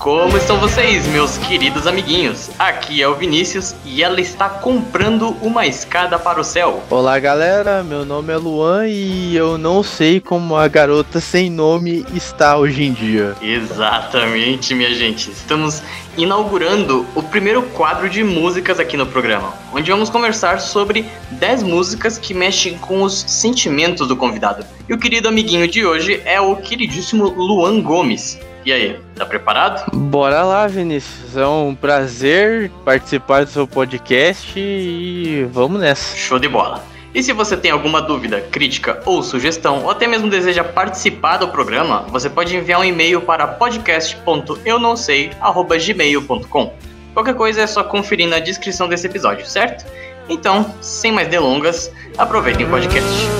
Como estão vocês, meus queridos amiguinhos? Aqui é o Vinícius e ela está comprando uma escada para o céu. Olá, galera. Meu nome é Luan e eu não sei como a garota sem nome está hoje em dia. Exatamente, minha gente. Estamos inaugurando o primeiro quadro de músicas aqui no programa, onde vamos conversar sobre 10 músicas que mexem com os sentimentos do convidado. E o querido amiguinho de hoje é o queridíssimo Luan Gomes. E aí, tá preparado? Bora lá, Vinícius. É um prazer participar do seu podcast e vamos nessa. Show de bola. E se você tem alguma dúvida, crítica ou sugestão, ou até mesmo deseja participar do programa, você pode enviar um e-mail para podcast.eunãosei@gmail.com. Qualquer coisa é só conferir na descrição desse episódio, certo? Então, sem mais delongas, aproveitem o podcast.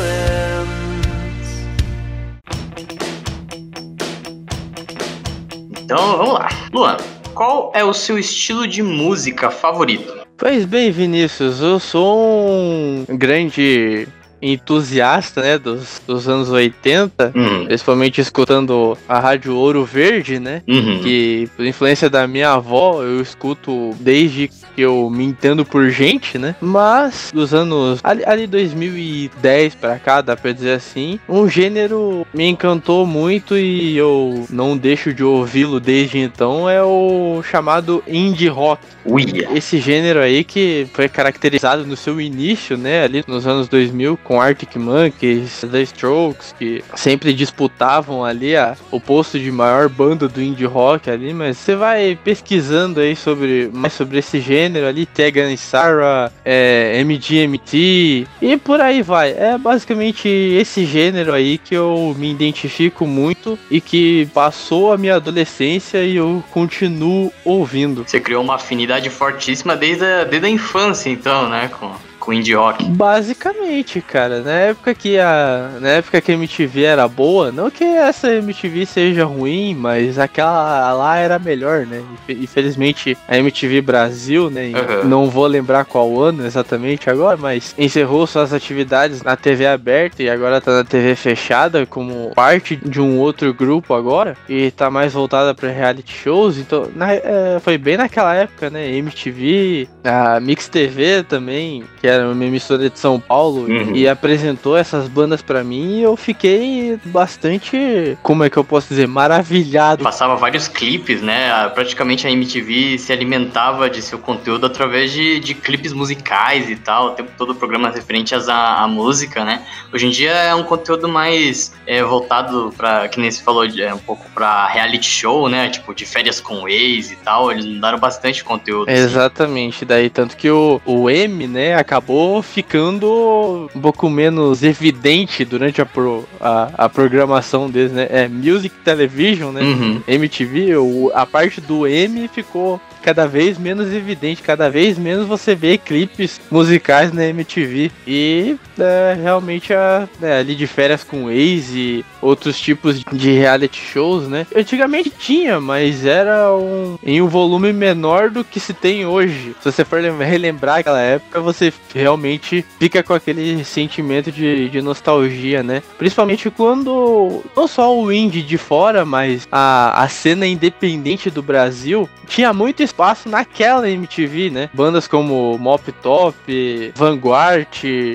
Então, vamos lá. Luan, qual é o seu estilo de música favorito? Pois bem, Vinícius, eu sou um grande entusiasta, né, dos, dos anos 80, Uhum. principalmente escutando a Rádio Ouro Verde, né, Uhum. que por influência da minha avó eu escuto desde que eu me entendo por gente, né, mas dos anos ali, ali 2010 pra cá, dá pra dizer assim, um gênero me encantou muito e eu não deixo de ouvi-lo desde então, é o chamado indie rock. Uia. Esse gênero aí que foi caracterizado no seu início, né, ali nos anos 2000, com Arctic Monkeys, The Strokes, que sempre disputavam ali a, o posto de maior banda do indie rock ali, mas você vai pesquisando aí sobre mais sobre esse gênero ali, Tegan e Sarah, é, MGMT e por aí vai. É basicamente esse gênero aí que eu me identifico muito e que passou a minha adolescência e eu continuo ouvindo. Você criou uma afinidade fortíssima desde a, desde a infância, então, né? Com, com indie rock. Basicamente, cara, na época que a na época que a MTV era boa, não que essa MTV seja ruim, mas aquela lá era melhor, né? Infe- Infelizmente a MTV Brasil, né? Aham. Não vou lembrar qual ano exatamente agora, mas encerrou suas atividades na TV aberta e agora tá na TV fechada como parte de um outro grupo agora e tá mais voltada para reality shows. Então, na- é, foi bem naquela época, né? MTV, a Mix TV também, que era uma emissora de São Paulo Uhum. e apresentou essas bandas pra mim e eu fiquei bastante, como é que eu posso dizer, maravilhado. Passava vários clipes, né? Praticamente a MTV se alimentava de seu conteúdo através de, de clipes musicais e tal, o tempo todo programas referentes à, à música, né? Hoje em dia é um conteúdo mais é, voltado para, que nem se falou, é, um pouco pra reality show, né? Tipo, de férias com ex e tal. Eles mudaram bastante conteúdo. assim. Exatamente, daí tanto que o, o M, né, acabou ficando um pouco menos evidente durante a, pro- a, a programação deles, né? É Music Television, né? Uhum. MTV, o, a parte do M ficou cada vez menos evidente, cada vez menos você vê clipes musicais na MTV. E é, realmente a, né, ali de férias com ex e outros tipos de reality shows, né? Antigamente tinha, mas era um, em um volume menor do que se tem hoje. Se você for lem- relembrar aquela época, você realmente fica com aquele sentimento de, de nostalgia, né? Principalmente quando não só o indie de fora, mas a, a cena independente do Brasil tinha muito espaço naquela MTV, né? Bandas como Mop Top, Vanguard,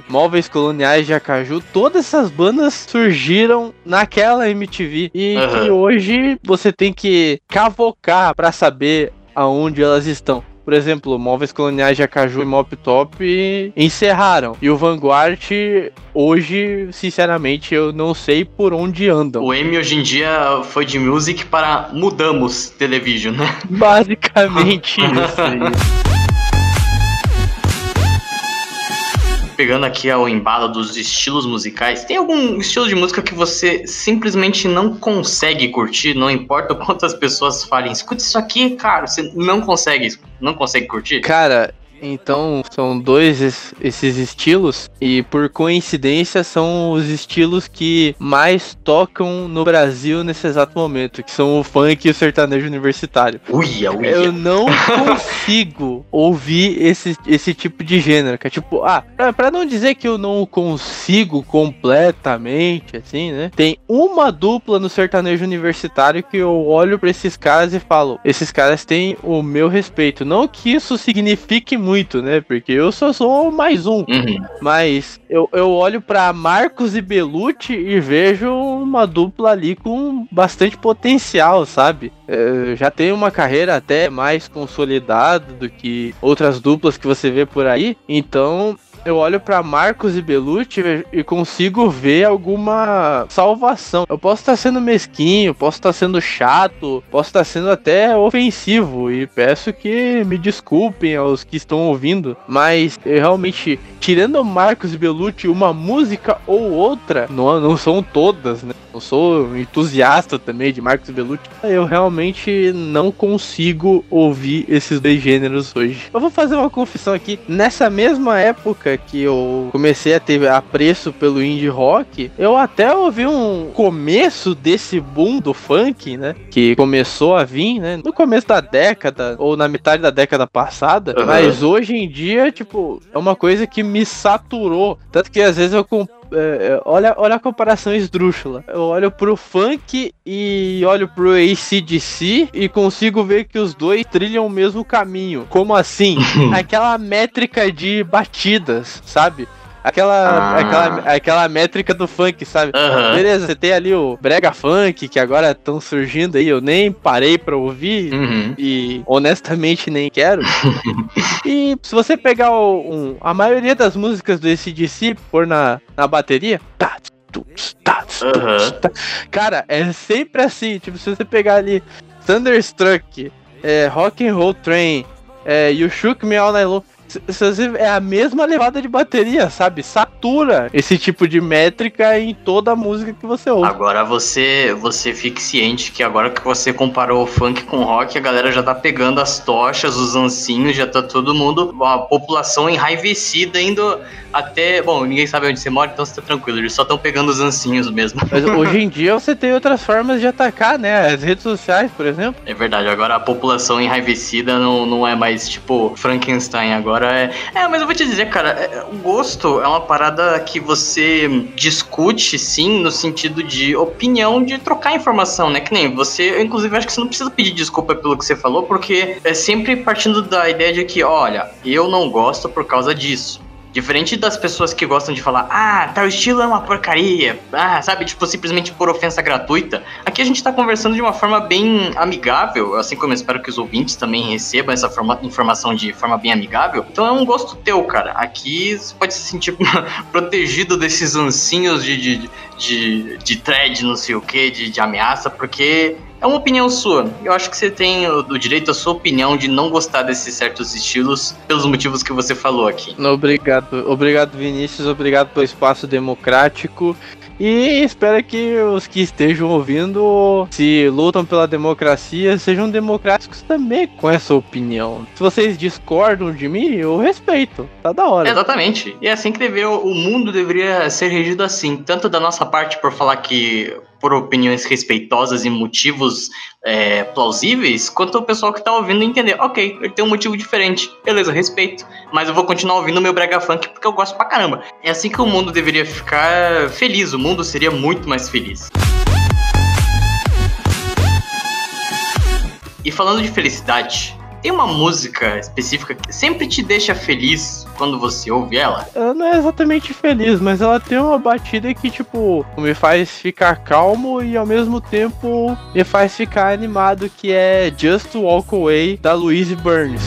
Móveis Coloniais de Acaju, todas essas bandas surgiram naquela MTV e que hoje você tem que cavocar pra saber aonde elas estão. Por exemplo, Móveis Coloniais de Acaju e Mop Top encerraram. E o Vanguard, hoje, sinceramente, eu não sei por onde andam. O M hoje em dia foi de music para mudamos television, né? Basicamente isso aí. Pegando aqui ao embalo dos estilos musicais, tem algum estilo de música que você simplesmente não consegue curtir? Não importa o quanto as pessoas falem, escuta isso aqui, cara, você não consegue, não consegue curtir? Cara, Então, são dois esses estilos e por coincidência são os estilos que mais tocam no Brasil nesse exato momento, que são o funk e o sertanejo universitário. Uia, uia. Eu não consigo ouvir esse, esse tipo de gênero, que é tipo, ah, pra, pra não dizer que eu não consigo completamente, assim, né? Tem uma dupla no sertanejo universitário que eu olho para esses caras e falo, esses caras têm o meu respeito. Não que isso signifique muito, né? Porque eu só sou mais um. Uhum. Mas eu, eu olho para Marcos e Belucci e vejo uma dupla ali com bastante potencial, sabe? É, já tem uma carreira até mais consolidada do que outras duplas que você vê por aí. Então eu olho para Marcos e Belucci e consigo ver alguma salvação. Eu posso estar sendo mesquinho, posso estar sendo chato, posso estar sendo até ofensivo e peço que me desculpem aos que estão ouvindo, mas eu realmente, tirando Marcos e Belucci, uma música ou outra, não, não são todas, né? Eu sou entusiasta também de Marcos Bellucci. Eu realmente não consigo ouvir esses dois gêneros hoje. Eu vou fazer uma confissão aqui. Nessa mesma época que eu comecei a ter apreço pelo indie rock, eu até ouvi um começo desse boom do funk, né? Que começou a vir, né? No começo da década, ou na metade da década passada. Uhum. Mas hoje em dia, tipo, é uma coisa que me saturou. Tanto que às vezes eu é, é, olha, olha a comparação esdrúxula. Eu olho pro funk e olho pro ACDC e consigo ver que os dois trilham o mesmo caminho. Como assim? Aquela métrica de batidas, sabe? Aquela, ah. aquela, aquela métrica do funk, sabe? Uhum. Beleza, você tem ali o brega funk, que agora estão surgindo aí, eu nem parei pra ouvir uhum. e honestamente nem quero. e se você pegar o, um, a maioria das músicas do ACDC, pôr na, na bateria, tá, tá, tá, Cara, é sempre assim. Tipo, se você pegar ali Thunderstruck, é, Rock and Roll Train, é, You Shook Me All Night Long é a mesma levada de bateria, sabe? Satura esse tipo de métrica em toda a música que você ouve. Agora você, você fique ciente que agora que você comparou o funk com o rock, a galera já tá pegando as tochas, os ancinhos, já tá todo mundo, a população enraivecida indo até. Bom, ninguém sabe onde você mora, então você tá tranquilo. Eles só estão pegando os ancinhos mesmo. Mas hoje em dia você tem outras formas de atacar, né? As redes sociais, por exemplo. É verdade, agora a população enraivecida não, não é mais tipo Frankenstein, agora é. É, mas eu vou te dizer, cara, é, o gosto é uma parada que você discute, sim, no sentido de opinião, de trocar informação, né? Que nem você, inclusive, acho que você não precisa pedir desculpa pelo que você falou, porque é sempre partindo da ideia de que, olha, eu não gosto por causa disso. Diferente das pessoas que gostam de falar, ah, tal estilo é uma porcaria, ah, sabe, tipo, simplesmente por ofensa gratuita. Aqui a gente tá conversando de uma forma bem amigável, assim como eu espero que os ouvintes também recebam essa forma, informação de forma bem amigável. Então é um gosto teu, cara. Aqui você pode se sentir protegido desses ancinhos de, de, de, de thread, não sei o que, de, de ameaça, porque é uma opinião sua. Eu acho que você tem o, o, direito à sua opinião de não gostar desses certos estilos pelos motivos que você falou aqui. Obrigado, obrigado Vinícius, obrigado pelo espaço democrático. E espero que os que estejam ouvindo, se lutam pela democracia, sejam democráticos também com essa opinião. Se vocês discordam de mim, eu respeito. Tá da hora. Exatamente. E é assim que deve, o mundo deveria ser regido assim. Tanto da nossa parte por falar que por opiniões respeitosas e motivos é, plausíveis, quanto o pessoal que tá ouvindo entender, ok, ele tem um motivo diferente, beleza, respeito, mas eu vou continuar ouvindo meu brega funk porque eu gosto pra caramba. É assim que o mundo deveria ficar feliz, o mundo seria muito mais feliz. E falando de felicidade, tem uma música específica que sempre te deixa feliz quando você ouve ela? Ela não é exatamente feliz, mas ela tem uma batida que, tipo, me faz ficar calmo e ao mesmo tempo me faz ficar animado, que é Just Walk Away, da Louise Burns.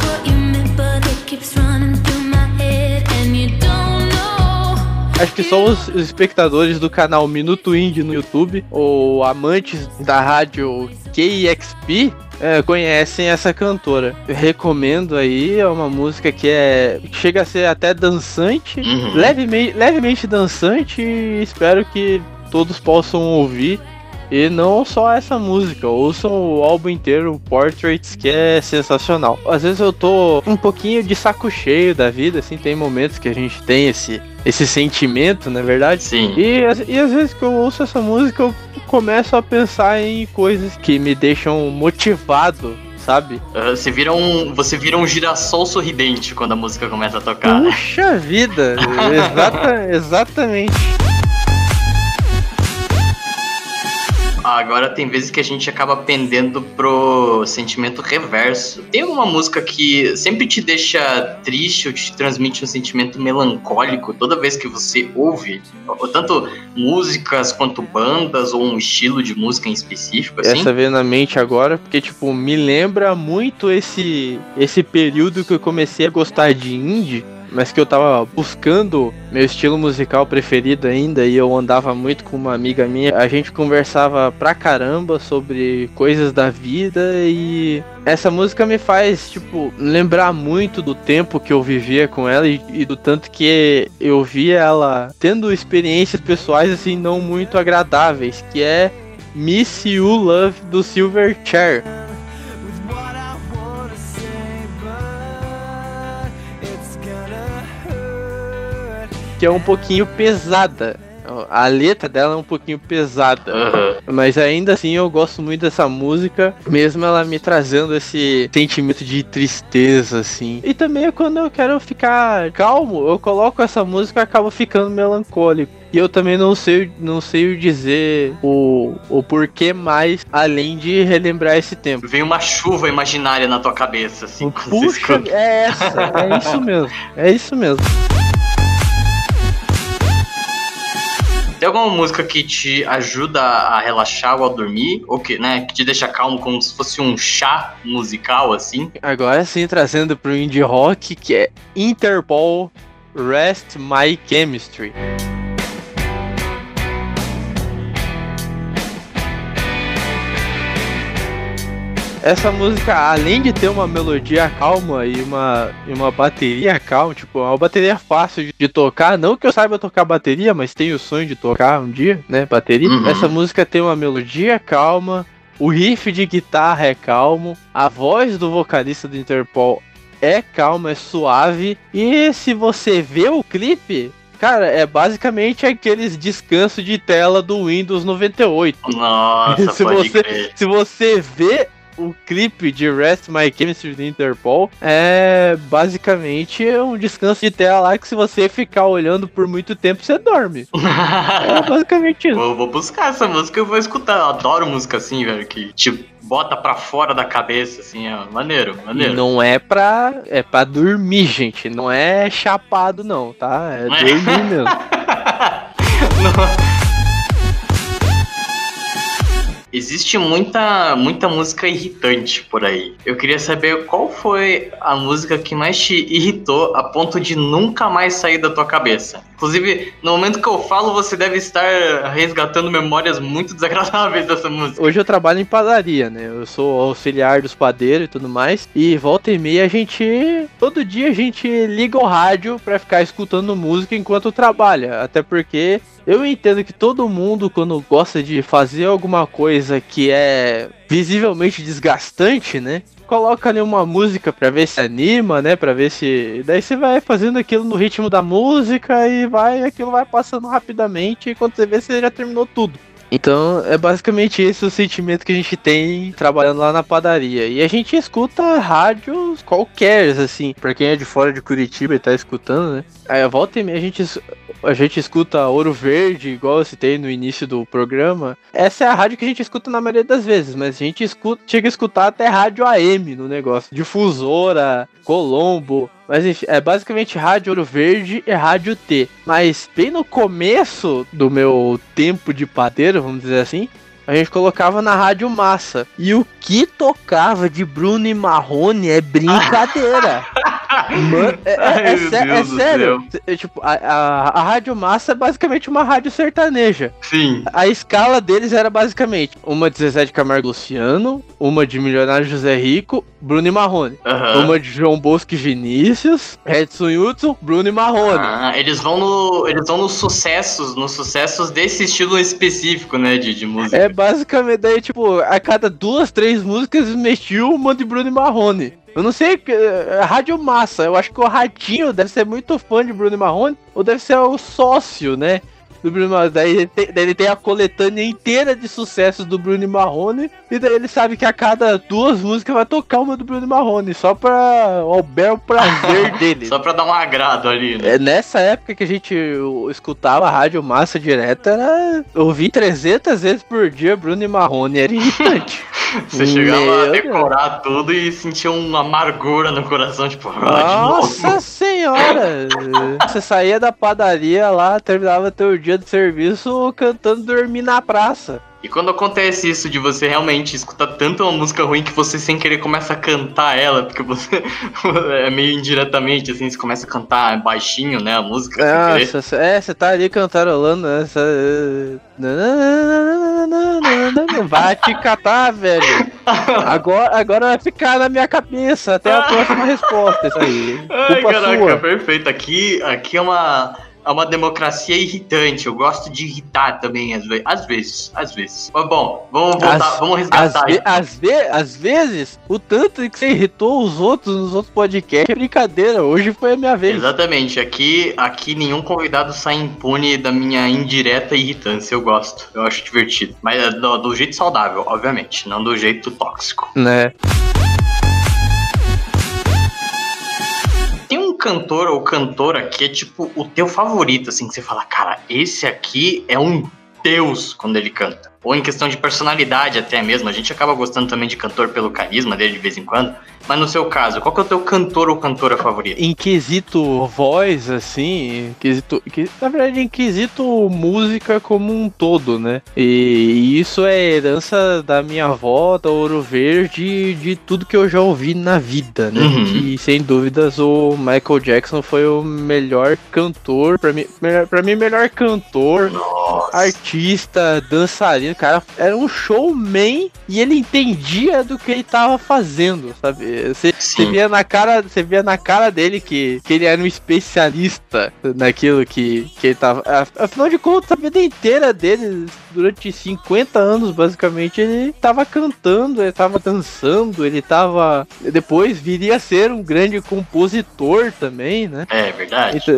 Acho que só os, espectadores do canal Minuto Indie no YouTube, ou amantes da rádio KXP, é, conhecem essa cantora. Eu recomendo aí, é uma música que é chega a ser até dançante, uhum. levemente, levemente dançante e espero que todos possam ouvir E não só essa música, ouçam o álbum inteiro, Portraits, que é sensacional. Às vezes eu tô um pouquinho de saco cheio da vida, assim, tem momentos que a gente tem esse, esse sentimento, na é verdade. Sim. E, e às vezes que eu ouço essa música, eu começo a pensar em coisas que me deixam motivado sabe? você, vira um, você vira um girassol sorridente quando a música começa a tocar. Puxa vida! Exata, exatamente. Agora tem vezes que a gente acaba pendendo pro sentimento reverso. Tem uma música que sempre te deixa triste ou te transmite um sentimento melancólico toda vez que você ouve? Tanto músicas quanto bandas ou um estilo de música em específico, assim? Essa veio na mente agora, porque, tipo, me lembra muito esse, esse período que eu comecei a gostar de indie mas que eu tava buscando meu estilo musical preferido ainda e eu andava muito com uma amiga minha. A gente conversava pra caramba sobre coisas da vida e essa música me faz, tipo, lembrar muito do tempo que eu vivia com ela e, e do tanto que eu via ela tendo experiências pessoais assim não muito agradáveis, que é Miss You Love do Silverchair. Que é um pouquinho pesada. A letra dela é um pouquinho pesada. Uhum. Mas ainda assim eu gosto muito dessa música, mesmo ela me trazendo esse sentimento de tristeza, assim. E também é quando eu quero ficar calmo, eu coloco essa música e acabo ficando melancólico. E eu também não sei, não sei dizer o, o porquê mais, além de relembrar esse tempo. Vem uma chuva imaginária na tua cabeça, assim. Puxa, é essa, é isso mesmo. É isso mesmo. Tem alguma música que te ajuda a relaxar ao dormir? Ou que, né, que te deixa calmo como se fosse um chá musical, assim? Agora sim, trazendo pro indie rock, que é Interpol Rest My Chemistry. Essa música, além de ter uma melodia calma e uma, e uma bateria calma, tipo, é uma bateria fácil de, de, tocar. Não que eu saiba tocar bateria, mas tenho o sonho de tocar um dia, né? Bateria. Uhum. Essa música tem uma melodia calma, o riff de guitarra é calmo, a voz do vocalista do Interpol é calma, é suave. E se você vê o clipe, Cara, é basicamente aqueles descanso de tela do Windows 98. Nossa, se você, crer. Se você vê o clipe de Rest My Chemistry do Interpol é basicamente um descanso de tela lá que se você ficar olhando por muito tempo, você dorme. é basicamente isso. Vou, vou, buscar essa música, eu vou escutar. Eu adoro música assim, velho, que te bota pra fora da cabeça, assim, é maneiro, maneiro. Não é pra, é pra dormir, gente. Não é chapado, não, tá? É dormir mesmo. não. Existe muita, muita música irritante por aí. Eu queria saber qual foi a música que mais te irritou a ponto de nunca mais sair da tua cabeça. Inclusive, no momento que eu falo, você deve estar resgatando memórias muito desagradáveis dessa música. Hoje eu trabalho em padaria, né? Eu sou auxiliar dos padeiros e tudo mais. E volta e meia a gente. Todo dia a gente liga o rádio pra ficar escutando música enquanto trabalha. Até porque eu entendo que todo mundo, quando gosta de fazer alguma coisa que é visivelmente desgastante, né? Coloca ali uma música pra ver se anima, né? Pra ver se. Daí você vai fazendo aquilo no ritmo da música e vai, aquilo vai passando rapidamente. E quando você vê, você já terminou tudo. Então é basicamente esse o sentimento que a gente tem trabalhando lá na padaria. E a gente escuta rádios qualquer, assim, pra quem é de fora de Curitiba e tá escutando, né? Aí volta e meia a gente, a gente escuta Ouro Verde, igual eu citei no início do programa. Essa é a rádio que a gente escuta na maioria das vezes, mas a gente escuta, chega a escutar até rádio AM no negócio. Difusora, Colombo, mas enfim, é basicamente Rádio Ouro Verde e Rádio T. Mas bem no começo do meu tempo de padeiro, vamos dizer assim, a gente colocava na Rádio Massa. E o que tocava de Bruno e Marrone é brincadeira. Mano, é, é, é, sé é sério. É, tipo, a, a, a Rádio Massa é basicamente uma rádio sertaneja. Sim. A escala deles era basicamente uma de Zezé de Camargo Luciano, uma de Milionário José Rico, Bruno e Marrone. Uhum. Uma de João Bosco e Vinícius, Edson Hudson, Bruno e Marrone. Ah, eles vão no. Eles vão nos sucessos, nos sucessos desse estilo específico, né? De, de música. É basicamente daí, tipo, a cada duas, três músicas mexeu uma de Bruno Marrone. Eu não sei, é Rádio Massa. Eu acho que o Ratinho deve ser muito fã de Bruno Marrone, ou deve ser o sócio, né? Do Bruno Marrone. Daí ele, tem, daí ele tem a coletânea inteira de sucessos do Bruno Marrone. E daí ele sabe que a cada duas músicas vai tocar uma do Bruno Marrone. Só pra o bel prazer dele. só pra dar um agrado ali, né? É, nessa época que a gente escutava a rádio massa direta, era. Ouvir 300 vezes por dia Bruno Marrone. Era irritante. Você chegava Meu a decorar Deus. tudo e sentia uma amargura no coração, tipo, ah, Nossa senhora! Você saía da padaria lá, terminava teu dia de serviço cantando Dormir na Praça. E quando acontece isso de você realmente escutar tanto uma música ruim que você sem querer começa a cantar ela, porque você é meio indiretamente, assim, você começa a cantar baixinho, né, a música. Nossa, é, você tá ali cantarolando, né? Vai te catar, velho. Agora, agora vai ficar na minha cabeça até a próxima resposta, isso aí. Ai, caraca, sua. perfeito. Aqui, aqui é uma é uma democracia irritante. Eu gosto de irritar também, às, ve às vezes. Às vezes. Mas bom, vamos voltar, as, vamos resgatar. Às, ve às, ve às vezes, o tanto que você irritou os outros nos outros podcasts é brincadeira. Hoje foi a minha vez. Exatamente. Aqui, aqui nenhum convidado sai impune da minha indireta irritância. Eu gosto. Eu acho divertido. Mas é do, do jeito saudável, obviamente. Não do jeito tóxico. Né? Cantor ou cantora que é tipo o teu favorito, assim, que você fala, cara, esse aqui é um deus quando ele canta? Ou em questão de personalidade até mesmo, a gente acaba gostando também de cantor pelo carisma dele de vez em quando. Mas no seu caso, qual que é o teu cantor ou cantora favorito? Em quesito voz, assim, em quesito, na verdade, em quesito música como um todo, né? E isso é herança da minha avó, da Ouro Verde, de tudo que eu já ouvi na vida, né? Uhum. E sem dúvidas o Michael Jackson foi o melhor cantor, para mim, melhor, pra mim, melhor cantor, Nossa. artista, dançarino, cara, era um showman e ele entendia do que ele tava fazendo, sabe? Você, você via na cara, você via na cara dele que, que ele era um especialista naquilo que, que ele tava. Afinal de contas, a vida inteira dele, durante 50 anos, basicamente, ele tava cantando, ele tava dançando, ele tava. Depois viria a ser um grande compositor também, né? É verdade. Então,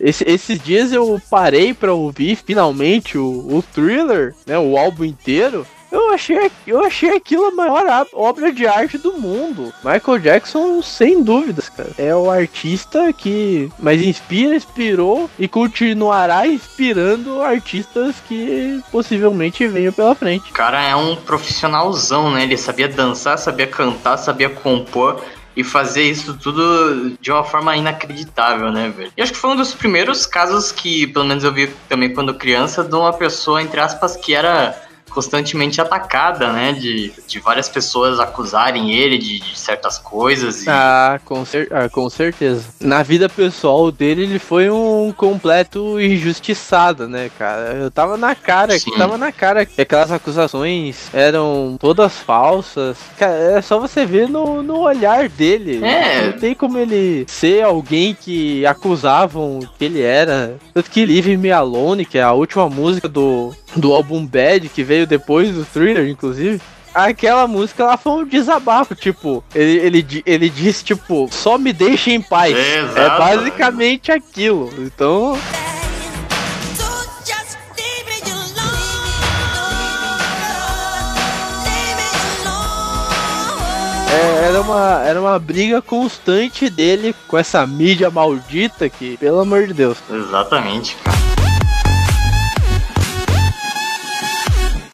esse, esses dias eu parei para ouvir finalmente o, o thriller, né? O álbum inteiro. Eu achei, eu achei aquilo a maior obra de arte do mundo. Michael Jackson, sem dúvidas, cara. É o artista que mais inspira, inspirou e continuará inspirando artistas que possivelmente venham pela frente. Cara é um profissionalzão, né? Ele sabia dançar, sabia cantar, sabia compor e fazer isso tudo de uma forma inacreditável, né, velho? E acho que foi um dos primeiros casos que, pelo menos eu vi também quando criança, de uma pessoa, entre aspas, que era constantemente atacada, né? De, de várias pessoas acusarem ele de, de certas coisas. E... Ah, com, cer ah, com certeza. Na vida pessoal dele, ele foi um completo injustiçado, né, cara? Eu tava na cara, Sim. tava na cara que aquelas acusações eram todas falsas. Cara, é só você ver no, no olhar dele. É. Não tem como ele ser alguém que acusavam que ele era. Tanto que Leave Me Alone, que é a última música do, do álbum Bad, que veio depois do thriller, inclusive. Aquela música ela foi um desabafo, tipo, ele, ele, ele disse, tipo, só me deixa em paz. É, é basicamente aquilo. Então. É, era, uma, era uma briga constante dele com essa mídia maldita que, pelo amor de Deus. Exatamente, cara.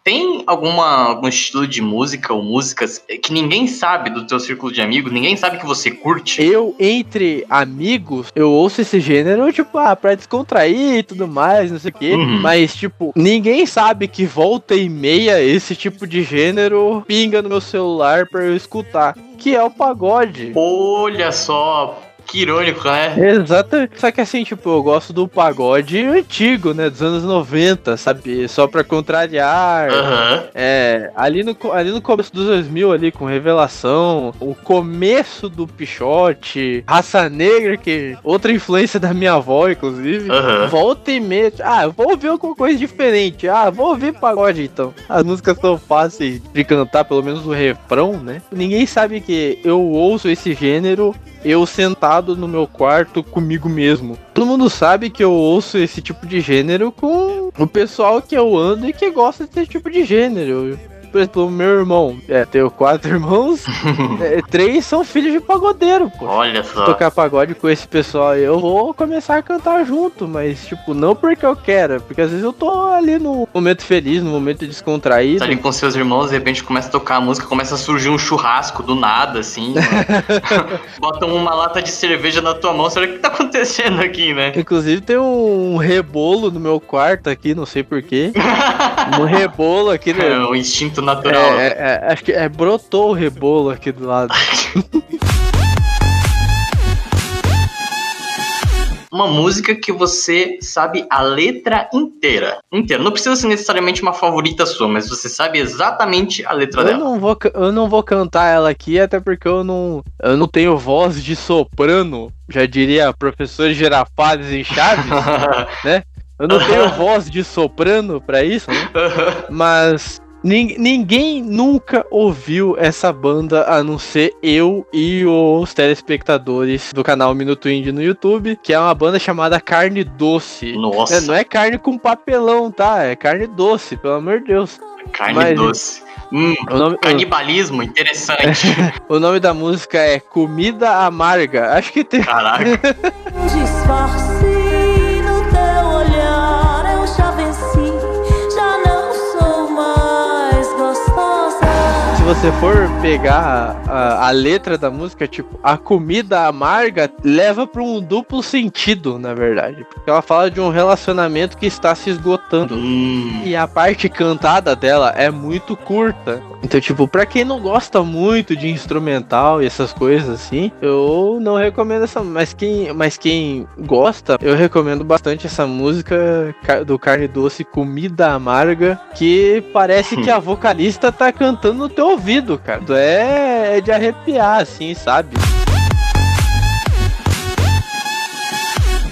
Tem alguma, algum estilo de música ou músicas que ninguém sabe do teu círculo de amigos, ninguém sabe que você curte? Eu, entre amigos, eu ouço esse gênero, tipo, ah, pra descontrair e tudo mais, não sei o quê. Uhum. Mas, tipo, ninguém sabe que volta e meia esse tipo de gênero pinga no meu celular pra eu escutar. Que é o pagode. Olha só, Que irônico, né? Exatamente. Só que assim, tipo, eu gosto do pagode antigo, né? Dos anos 90, sabe? Só pra contrariar. É, ali no, ali no começo dos 2000, ali com Revelação, o começo do Pichote, Raça Negra, que outra influência da minha avó, inclusive. Aham. Volta e meia, ah, vou ouvir alguma coisa diferente. Ah, vou ouvir pagode então. As músicas são fáceis de cantar, pelo menos o refrão, né? Ninguém sabe que eu ouço esse gênero eu sentado no meu quarto comigo mesmo. Todo mundo sabe que eu ouço esse tipo de gênero com o pessoal que eu ando e que gosta desse tipo de gênero. Por exemplo, o meu irmão, é, tenho quatro irmãos, é, três são filhos de pagodeiro, pô Olha só. tocar pagode com esse pessoal eu vou começar a cantar junto, mas tipo, não porque eu quero, é porque às vezes eu tô ali no momento feliz, no momento descontraído. Tá ali com seus irmãos, de repente começa a tocar a música, começa a surgir um churrasco do nada, assim. Botam uma lata de cerveja na tua mão, será que tá acontecendo aqui, né? Inclusive tem um rebolo no meu quarto aqui, não sei porquê. um rebolo aqui É no. um instinto natural. É, é, é, acho que é, brotou o rebolo aqui do lado. Uma música que você sabe a letra inteira. Inteira. Não precisa ser necessariamente uma favorita sua, mas você sabe exatamente a letra Eu dela. não, vou, eu não vou cantar ela aqui, até porque eu não, eu não tenho voz de soprano, já diria professor Girafales em Chaves. Eu não tenho voz de soprano pra isso, né? Mas ninguém nunca ouviu essa banda a não ser eu e os telespectadores do canal Minuto Indie no YouTube, que é uma banda chamada Carne Doce. Nossa, É, não é carne com papelão, tá? É carne doce, pelo amor de Deus. carne mas- doce. Hum, O nome, canibalismo, interessante. o nome da música é Comida Amarga. Acho que tem. Caraca. Disfarce você for pegar a, a letra da música, tipo, a comida amarga leva pra um duplo sentido, na verdade. Porque ela fala de um relacionamento que está se esgotando. Hum, E a parte cantada dela é muito curta. Então, tipo, pra quem não gosta muito de instrumental e essas coisas assim, eu não recomendo essa. Mas quem, mas quem gosta, eu recomendo bastante essa música ca- do Carne Doce Comida Amarga, que parece que a vocalista tá cantando no teu ouvido, cara. É, é de arrepiar, assim, sabe?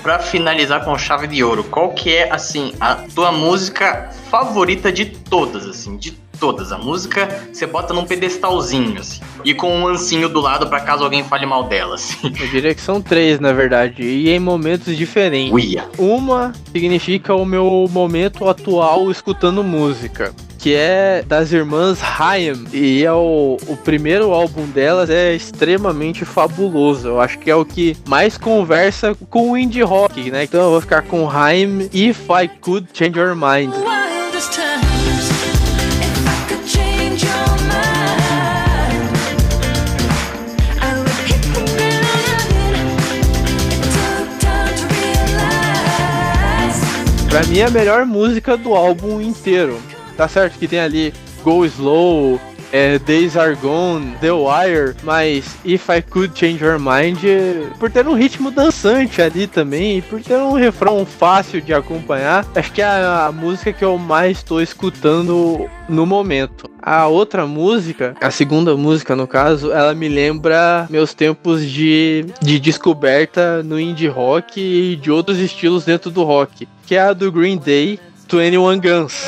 pra finalizar com chave de ouro, qual que é, assim, a tua música favorita de todas, assim, de todas? A música você bota num pedestalzinho, assim, e com um ancinho do lado pra caso alguém fale mal dela, assim. Eu diria que são três, na verdade, e em momentos diferentes. Uia. Uma significa o meu momento atual escutando música. Que é das irmãs Haim. E é o, o primeiro álbum delas é extremamente fabuloso. Eu acho que é o que mais conversa com o indie rock, né? Então eu vou ficar com Haim If I Could Change Your Mind. Pra mim é a melhor música do álbum inteiro. Tá certo que tem ali Go Slow, é, Days Are Gone, The Wire, mas If I Could Change Your Mind, é, por ter um ritmo dançante ali também, e por ter um refrão fácil de acompanhar, acho que é a, a música que eu mais estou escutando no momento. A outra música, a segunda música no caso, ela me lembra meus tempos de, de descoberta no indie rock e de outros estilos dentro do rock, que é a do Green Day, 21 Guns.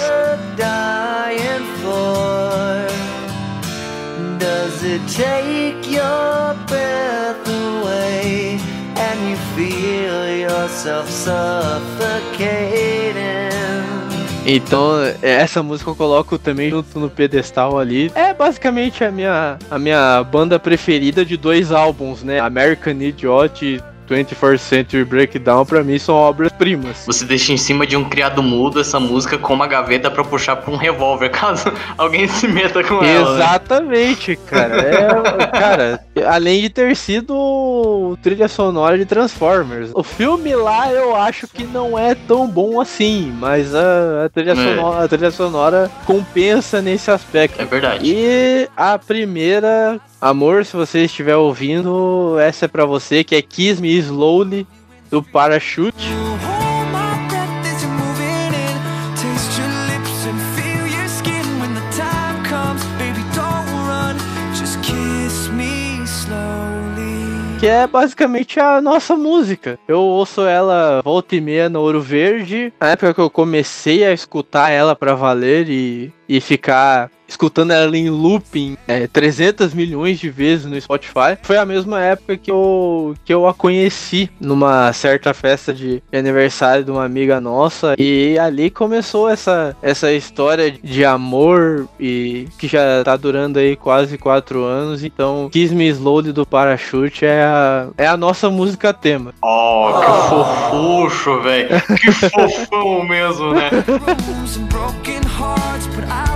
Take your breath away and you feel yourself suffocating? Então, essa música eu coloco também junto no pedestal ali. É basicamente a minha, a minha banda preferida de dois álbuns, né? American Idiot 21st Century Breakdown, pra mim, são obras-primas. Você deixa em cima de um criado mudo essa música com uma gaveta pra puxar pra um revólver, caso alguém se meta com ela. né? Exatamente, cara. É, cara, além de ter sido trilha sonora de Transformers. O filme lá eu acho que não é tão bom assim, mas a, a trilha, É. sonora, a trilha sonora compensa nesse aspecto. É verdade. E a primeira, amor, se você estiver ouvindo, essa é pra você, que é Kiss Me Slowly, do Parachute. Que é basicamente a nossa música. Eu ouço ela volta e meia no Ouro Verde, na época que eu comecei a escutar ela pra valer e, e ficar escutando ela em looping é, 300 milhões de vezes no Spotify. Foi a mesma época que eu, que eu a conheci numa certa festa de, de aniversário de uma amiga nossa e ali começou essa, essa história de amor e que já tá durando aí quase quatro anos. Então, Kiss Me Slowly do Parachute é a, é a nossa música tema. Oh, que fofucho, velho. Que fofão mesmo, né? hearts, but I